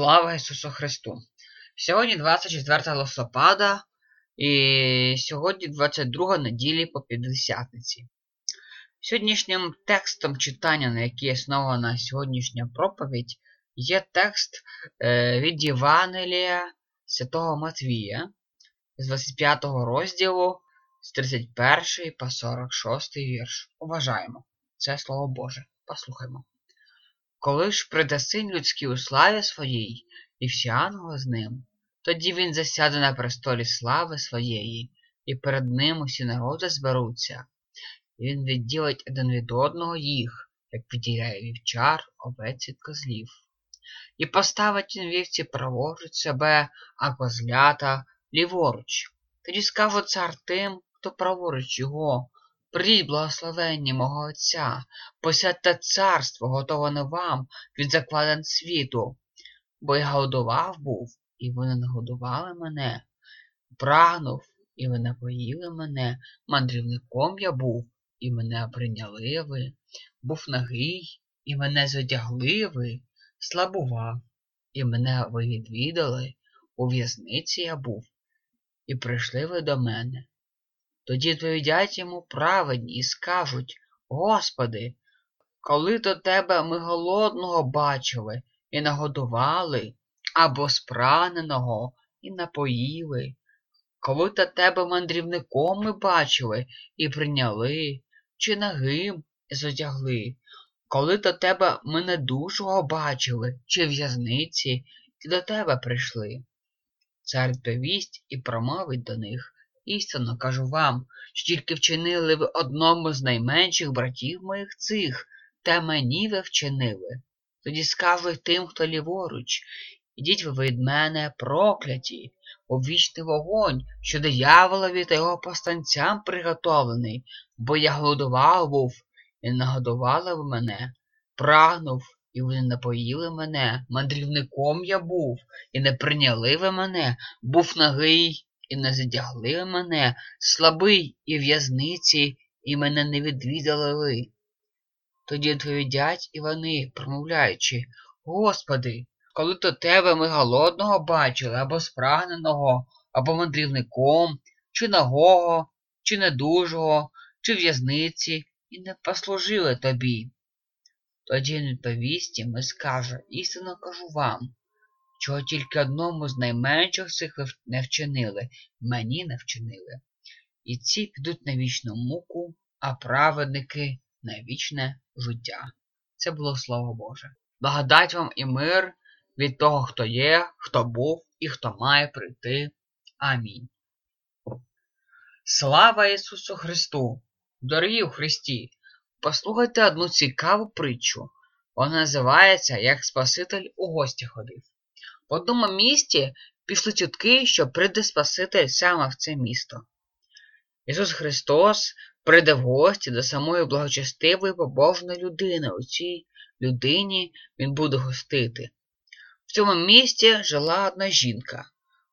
Слава Ісусу Христу! Сьогодні 24 листопада і сьогодні 22 неділі по П'ятдесятниці. Сьогоднішнім текстом читання, на який основана сьогоднішня проповідь, є текст е, від Євангелія Святого Матвія з 25 розділу з 31 по 46 вірш. Уважаємо. Це Слово Боже. Послухаймо. Коли ж прийде син людський у славі своїй, і всі ангели з ним, тоді він засяде на престолі слави своєї, і перед ним усі народи зберуться, і він відділить один від одного їх, як відділяє вівчар, овець від козлів. І поставить він вівці праворуч себе, а козлята ліворуч. Тоді скаже цар тим, хто праворуч його, Прийдіть, благословенні мого Отця, посядьте царство, готоване вам від закладен світу, бо я годував був, і ви не нагодували мене, прагнув, і ви напоїли мене, мандрівником я був, і мене прийняли ви, був нагий, і мене зодягли ви, слабував, і мене ви відвідали, у в'язниці я був, і прийшли ви до мене. Тоді відповідять йому праведні і скажуть Господи, коли до тебе ми голодного бачили і нагодували, або спраненого і напоїли, коли до тебе мандрівником ми бачили і прийняли, чи нагим і зодягли, коли до тебе ми недужого бачили, чи в'язниці, і до тебе прийшли. Цар відповість і промовить до них. Істинно кажу вам, що тільки вчинили ви одному з найменших братів моїх цих, та мені ви вчинили. Тоді скажу тим, хто ліворуч, ідіть ви від мене, прокляті, у вічний вогонь, що дияволові та його постанцям приготовлений, бо я голодував був, і нагодували ви мене, прагнув, і ви не напоїли мене, мандрівником я був, і не прийняли ви мене, був нагий і не задягли мене, слабий і в'язниці, і мене не відвідали ви. Тоді відповідять і вони, промовляючи, Господи, коли до тебе ми голодного бачили, або спрагненого, або мандрівником, чи нагого, чи недужого, чи в'язниці, і не послужили тобі. Тоді він відповість і скаже, істинно кажу вам, чого тільки одному з найменших цих не вчинили, мені не вчинили. І ці підуть на вічну муку, а праведники на вічне життя. Це було слово Боже. Благодать вам і мир від того, хто є, хто був і хто має прийти. Амінь. Слава Ісусу Христу! Дорогі у Христі! Послухайте одну цікаву притчу. Вона називається Як Спаситель у гості ходив. В одному місті пішли чутки, що прийде Спаситель саме в це місто. Ісус Христос прийде в гості до самої благочестивої побожної людини. У цій людині Він буде гостити. В цьому місті жила одна жінка.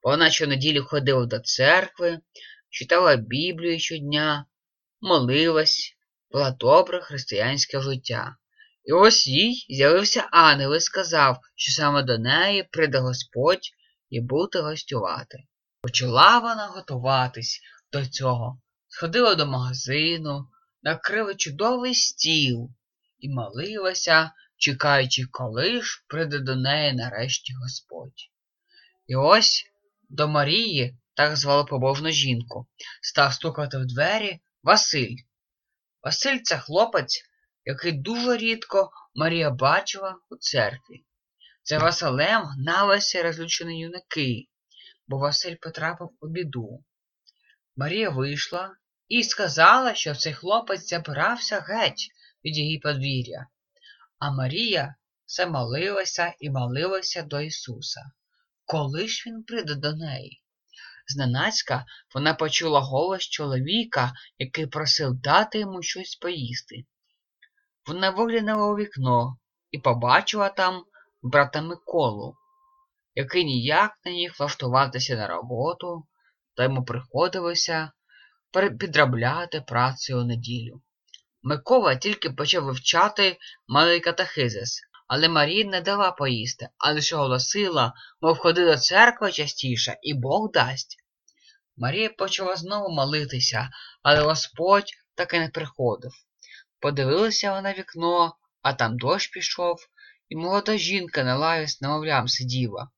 Вона щонеділі ходила до церкви, читала Біблію щодня, молилась, була добре християнське життя. І ось їй з'явився ангел і сказав, що саме до неї прийде Господь і буде гостювати. Почала вона готуватись до цього, сходила до магазину, накрила чудовий стіл і молилася, чекаючи, коли ж прийде до неї нарешті Господь. І ось до Марії, так звали побожну жінку, став стукати в двері Василь. Василь це хлопець який дуже рідко Марія бачила у церкві. За Василем гналися розлючені юнаки, бо Василь потрапив у біду. Марія вийшла і сказала, що цей хлопець забирався геть від її подвір'я. А Марія все молилася і молилася до Ісуса. Коли ж він прийде до неї? Зненацька вона почула голос чоловіка, який просив дати йому щось поїсти. Вона виглянула у вікно і побачила там брата Миколу, який ніяк не міг влаштуватися на роботу, та йому приходилося підробляти працею у неділю. Микола тільки почав вивчати малий катахизис, Але Марія не дала поїсти, а лише голосила, мов ходи до церкви частіше, і Бог дасть. Марія почала знову молитися, але Господь так і не приходив. Подивилася вона вікно, а там дощ пішов, і молода жінка на лаві немовлям сиділа.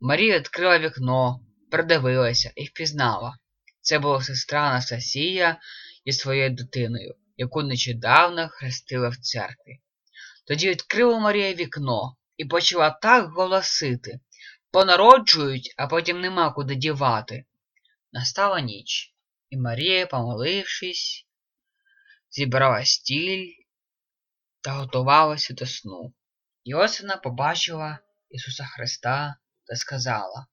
Марія відкрила вікно, придивилася і впізнала. Це була сестра Анастасія із своєю дитиною, яку нещодавно хрестила в церкві. Тоді відкрила Марія вікно і почала так голосити понароджують, а потім нема куди дівати. Настала ніч, і Марія, помолившись, зібрала стіль та готувалася до сну. І ось вона побачила Ісуса Христа та сказала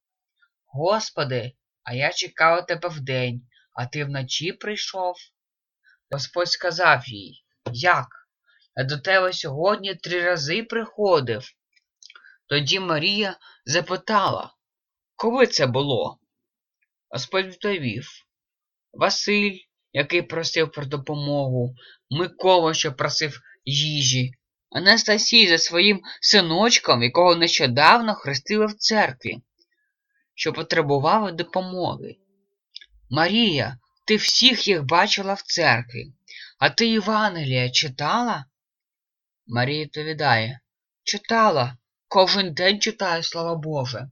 Господи, а я чекала тебе вдень, а ти вночі прийшов. Господь сказав їй, Як? Я до тебе сьогодні три рази приходив. Тоді Марія запитала, коли це було? Господь відповів Василь, який просив про допомогу, Микола, що просив їжі, Анастасій за своїм синочком, якого нещодавно хрестили в церкві, що потребували допомоги. Марія, ти всіх їх бачила в церкві, а ти Євангелія читала? Марія відповідає. Читала, кожен день читаю, слава Боже.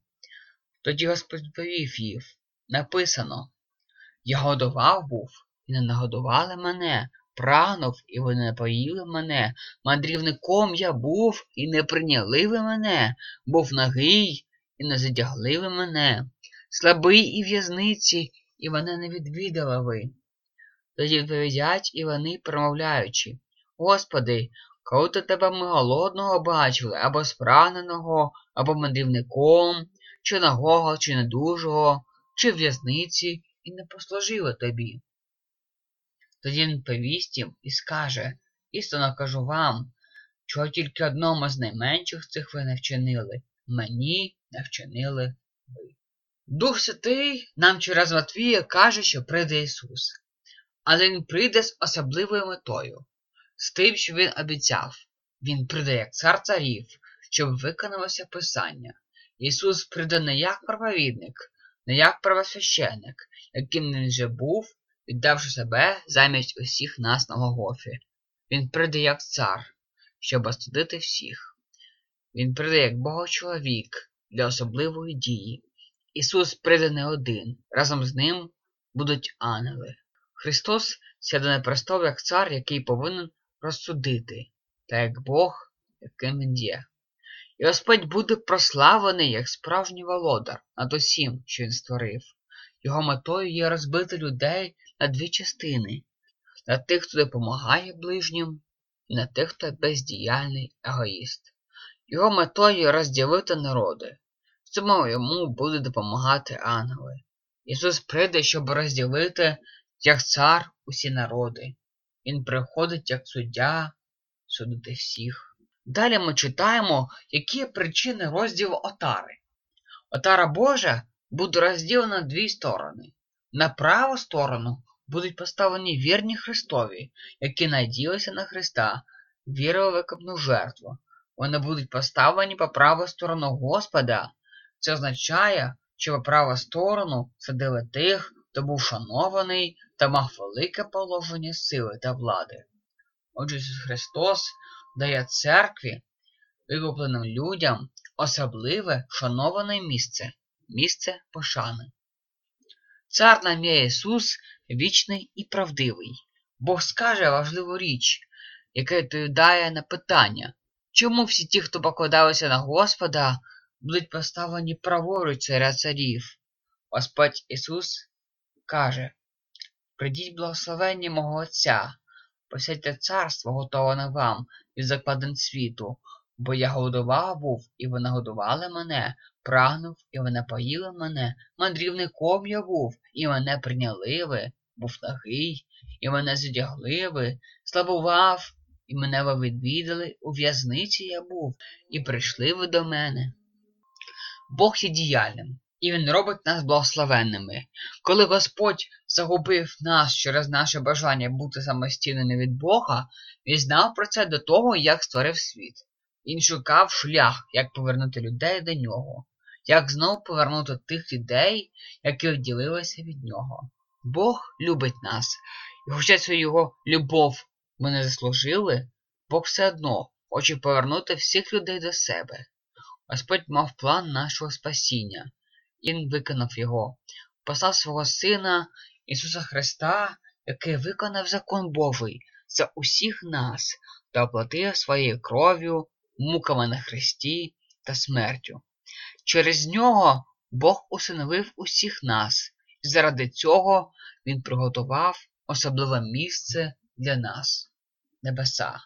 Тоді Господь відповів їй написано. Я годував був, і не нагодували мене, прагнув, і ви не поїли мене, мандрівником я був, і не прийняли ви мене, був нагий, і не задягли ви мене, слабий і в'язниці, і мене не відвідали ви. Тоді відповідять і вони, промовляючи Господи, коли тебе ми голодного бачили, або спраненого, або мандрівником, чи нагого, чи недужого, чи в'язниці, і не послужили тобі. Тоді він повість їм і скаже істинно кажу вам, чого тільки одному з найменших цих ви не вчинили, мені не вчинили ви. Дух Святий нам через Матвія каже, що прийде Ісус, але Він прийде з особливою метою, з тим, що Він обіцяв. Він прийде як цар царів, щоб виконалося Писання. Ісус прийде не як проповідник, не як правосвященник, яким він вже був, віддавши себе замість усіх нас на Голгофі. Він прийде як цар, щоб остудити всіх. Він прийде як Богочоловік для особливої дії. Ісус прийде не один, разом з ним будуть ангели. Христос сяде на престол як цар, який повинен розсудити, та як Бог, яким він є. І Господь буде прославлений як справжній володар над усім, що він створив. Його метою є розбити людей на дві частини на тих, хто допомагає ближнім, і на тих, хто бездіяльний егоїст. Його метою розділити народи. В цьому йому будуть допомагати ангели. Ісус прийде, щоб розділити як цар усі народи. Він приходить як суддя судити всіх. Далі ми читаємо, які причини розділу отари. Отара Божа буде розділена на дві сторони. На праву сторону будуть поставлені вірні Христові, які наділися на Христа, вірили в викупну жертву. Вони будуть поставлені по праву сторону Господа. Це означає, що по праву сторону садили тих, хто був шанований та мав велике положення сили та влади. Отже, Ісус Христос дає церкві, викупленим людям особливе шановане місце, місце пошани. Цар нам є Ісус вічний і правдивий. Бог скаже важливу річ, яка відповідає на питання, чому всі ті, хто покладалися на Господа, будуть поставлені праворуч царя царів. Господь Ісус каже Придіть благословення мого Отця, посядьте царство, готоване вам від закладин світу, бо я голодував був, і ви нагодували мене, прагнув, і ви напоїли мене, мандрівником я був, і мене прийняли ви, був нагий, і мене задягли ви, слабував, і мене ви відвідали, у в'язниці я був, і прийшли ви до мене. Бог є діяльним, і Він робить нас благословенними. Коли Господь загубив нас через наше бажання бути самостійними від Бога, Він знав про це до того, як створив світ. Він шукав шлях, як повернути людей до нього, як знов повернути тих людей, які відділилися від нього. Бог любить нас, і хоча цю його любов ми не заслужили, Бог все одно хоче повернути всіх людей до себе. Господь мав план нашого спасіння, Він виконав його, послав свого Сина Ісуса Христа, який виконав закон Божий за усіх нас та оплатив своєю кров'ю, муками на Христі та смертю. Через нього Бог усиновив усіх нас, і заради цього Він приготував особливе місце для нас, небеса,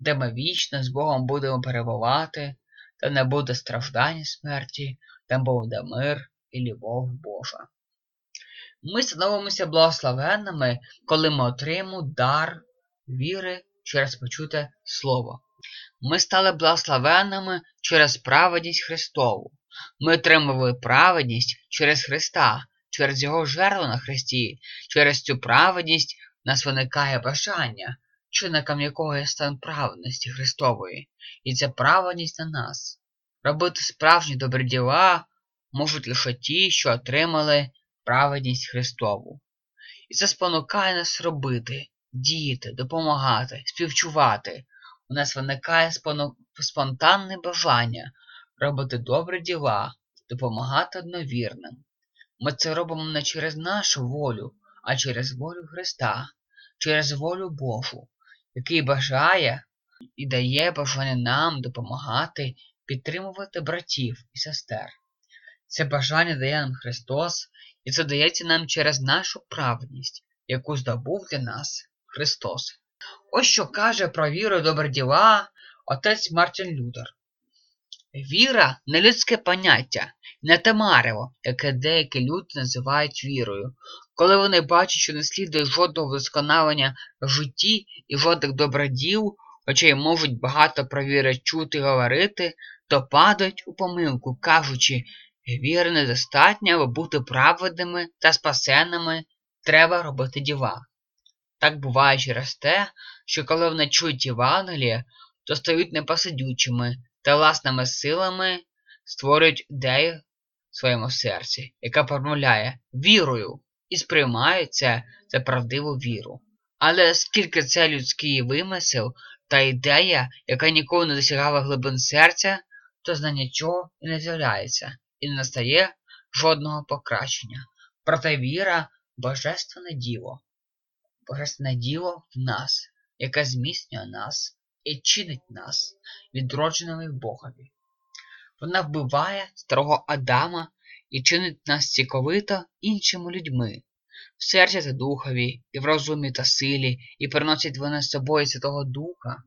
де ми вічно з Богом будемо перебувати, та не буде страждань смерті, там буде мир і любов Божа. Ми становимося благословенними, коли ми отримуємо дар віри через почуте Слово. Ми стали благословенними через праведність Христову. Ми отримали праведність через Христа, через Його жертву на Христі, через цю праведність нас виникає бажання, чинником якого є стан праведності Христової, і це праведність на нас. Робити справжні добрі діла можуть лише ті, що отримали праведність Христову. І це спонукає нас робити, діяти, допомагати, співчувати. У нас виникає спонтанне бажання робити добрі діла, допомагати одновірним. Ми це робимо не через нашу волю, а через волю Христа, через волю Божу, який бажає і дає бажання нам допомагати, підтримувати братів і сестер. Це бажання дає нам Христос, і це дається нам через нашу праведність, яку здобув для нас Христос. Ось що каже про віру і добрі діла отець Мартін Лютер. Віра не людське поняття, не те марево, яке деякі люди називають вірою, коли вони бачать, що не слідує жодного вдосконалення в житті і жодних доброділ, хоча й можуть багато про віри чути і говорити, то падають у помилку, кажучи, віри недостатньо, аби бути праведними та спасенними, треба робити діла. Так буває через те, що коли вони чують Євангеліє, то стають непосидючими та власними силами створюють ідею в своєму серці, яка промовляє вірою і сприймають це за правдиву віру. Але скільки це людський вимисел та ідея, яка ніколи не досягала глибин серця, то знання нічого і не з'являється, і не настає жодного покращення. Проте віра божественне діло, божественне діло в нас, яке зміцнює нас і чинить нас, відродженими в Богові. Вона вбиває старого Адама і чинить нас цікавито іншими людьми, в серці та духові, і в розумі та силі, і приносить вона з собою Святого Духа.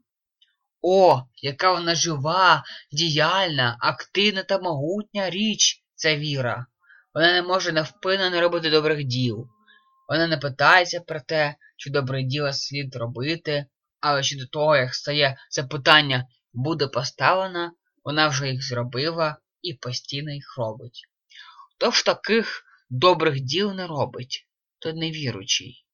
О, яка вона жива, діяльна, активна та могутня річ ця віра. Вона не може навпинно не робити добрих діл. Вона не питається про те, чи добре діло слід робити, але ще до того, як стає запитання буде поставлено, вона вже їх зробила і постійно їх робить. Хто ж таких добрих діл не робить, то невіручий.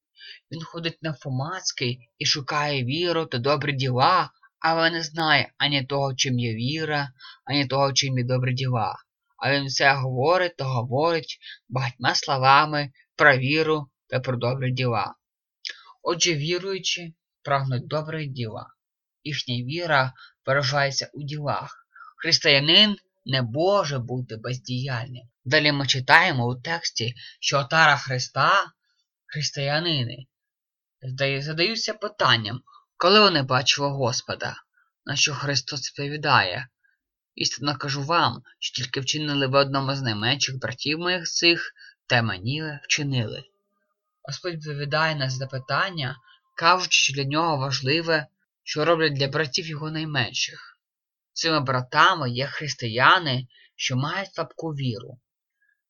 Він ходить на Фомацький і шукає віру та добрі діла, але не знає ані того, чим є віра, ані того, чим є добрі діла. А він все говорить та говорить багатьма словами про віру та про добрі діла. Отже, віруючи, прагнуть добрих діла. Їхня віра виражається у ділах. Християнин не може бути бездіяльним. Далі ми читаємо у тексті, що отара Христа, християнини, задаються питанням, коли вони бачили Господа, на що Христос відповідає. Істинно кажу вам, що тільки вчинили в одному з найменших братів моїх цих, та мені вчинили. Господь відповідає на запитання, кажучи, що для нього важливе, що роблять для братів його найменших. Цими братами є християни, що мають слабку віру.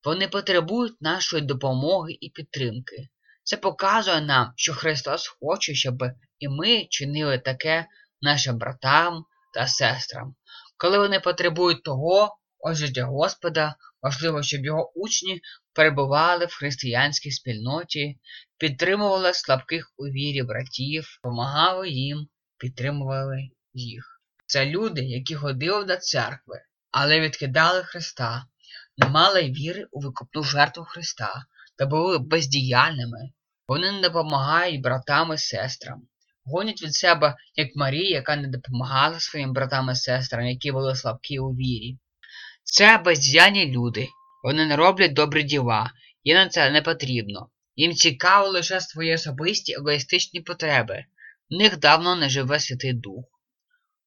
Вони потребують нашої допомоги і підтримки. Це показує нам, що Христос хоче, щоб і ми чинили таке нашим братам та сестрам. Коли вони потребують того, отже для Господа, важливо, щоб його учні перебували в християнській спільноті, підтримували слабких у вірі братів, допомагали їм, підтримували їх. Це люди, які ходили до церкви, але відкидали Христа, не мали віри у викупну жертву Христа та були бездіяльними. Вони не допомагають братам і сестрам, гонять від себе, як Марія, яка не допомагала своїм братам і сестрам, які були слабкі у вірі. Це бездіяльні люди. Вони не роблять добрі діла, їм на це не потрібно. Їм цікаво лише свої особисті егоїстичні потреби. В них давно не живе Святий Дух.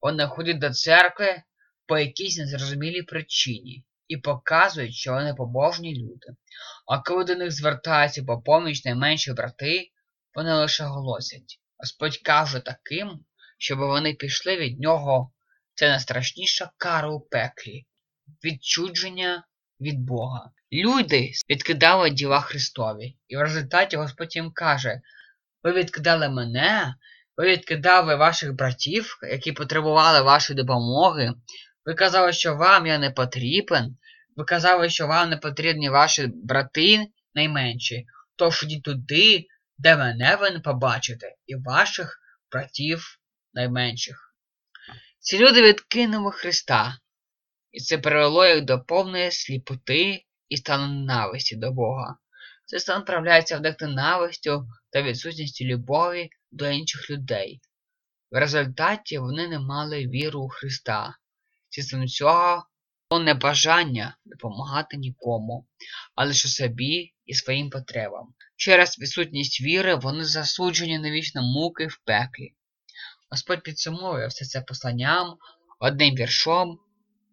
Вони ходять до церкви по якійсь незрозумілій причині і показують, що вони побожні люди. А коли до них звертаються по поміч найменші брати, вони лише голосять. Господь каже таким, щоб вони пішли від нього. Це найстрашніша кара у пеклі, відчудження від Бога. Люди відкидали діла Христові, і в результаті Господь їм каже: ви відкидали мене, ви відкидали ваших братів, які потребували вашої допомоги. Ви казали, що вам я не потрібен. Ви казали, що вам не потрібні ваші брати найменші. Тож ідіть туди, де мене ви не побачите, і ваших братів найменших. Ці люди відкинули Христа, і це привело їх до повної сліпоти і стану ненависті до Бога. Цей стан проявляється в них ненавистю та відсутністю любові до інших людей. В результаті вони не мали віру у Христа. Цістом цього було небажання допомагати нікому, а лише собі і своїм потребам. Через відсутність віри вони засуджені на вічно муки в пеклі. Господь підсумовує все це посланням одним віршом,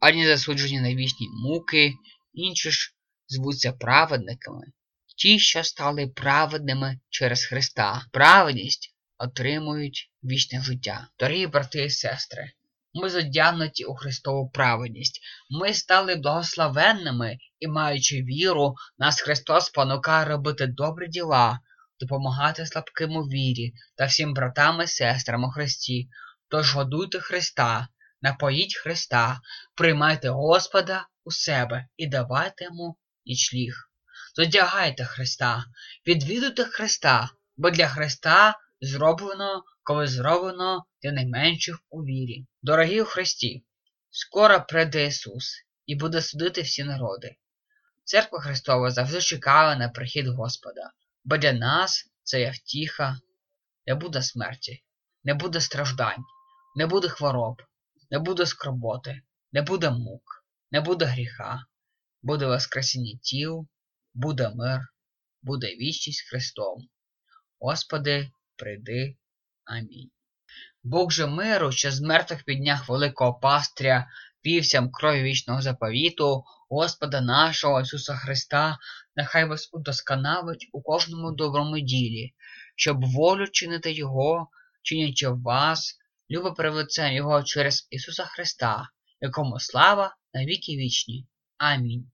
одні засуджені на вічні муки, інші ж звуться праведниками. Ті, що стали праведними через Христа. Праведність отримують вічне життя. Дорогі брати і сестри, ми задягнуті у Христову праведність. Ми стали благословенними і, маючи віру, нас Христос спонукає робити добрі діла, допомагати слабким у вірі та всім братам і сестрам у Христі. Тож годуйте Христа, напоїть Христа, приймайте Господа у себе і давайте йому нічліг. Зодягайте Христа, відвідуйте Христа, бо для Христа зроблено, коли зроблено для найменших у вірі. Дорогі у Христі, скоро прийде Ісус і буде судити всі народи. Церква Христова завжди чекала на прихід Господа, бо для нас це є втіха, не буде смерті, не буде страждань, не буде хвороб, не буде скорботи, не буде мук, не буде гріха, буде воскресіння тіл, буде мир, буде вічність Христом. Господи, прийди. Амінь. Бог же миру, що з мертвих підняв великого пастря, вівцям крові вічного заповіту, Господа нашого Ісуса Христа, нехай вас удосконалить у кожному доброму ділі, щоб волю чинити Його, чинячи вас, любо привлицем Його через Ісуса Христа, якому слава на віки вічні. Амінь.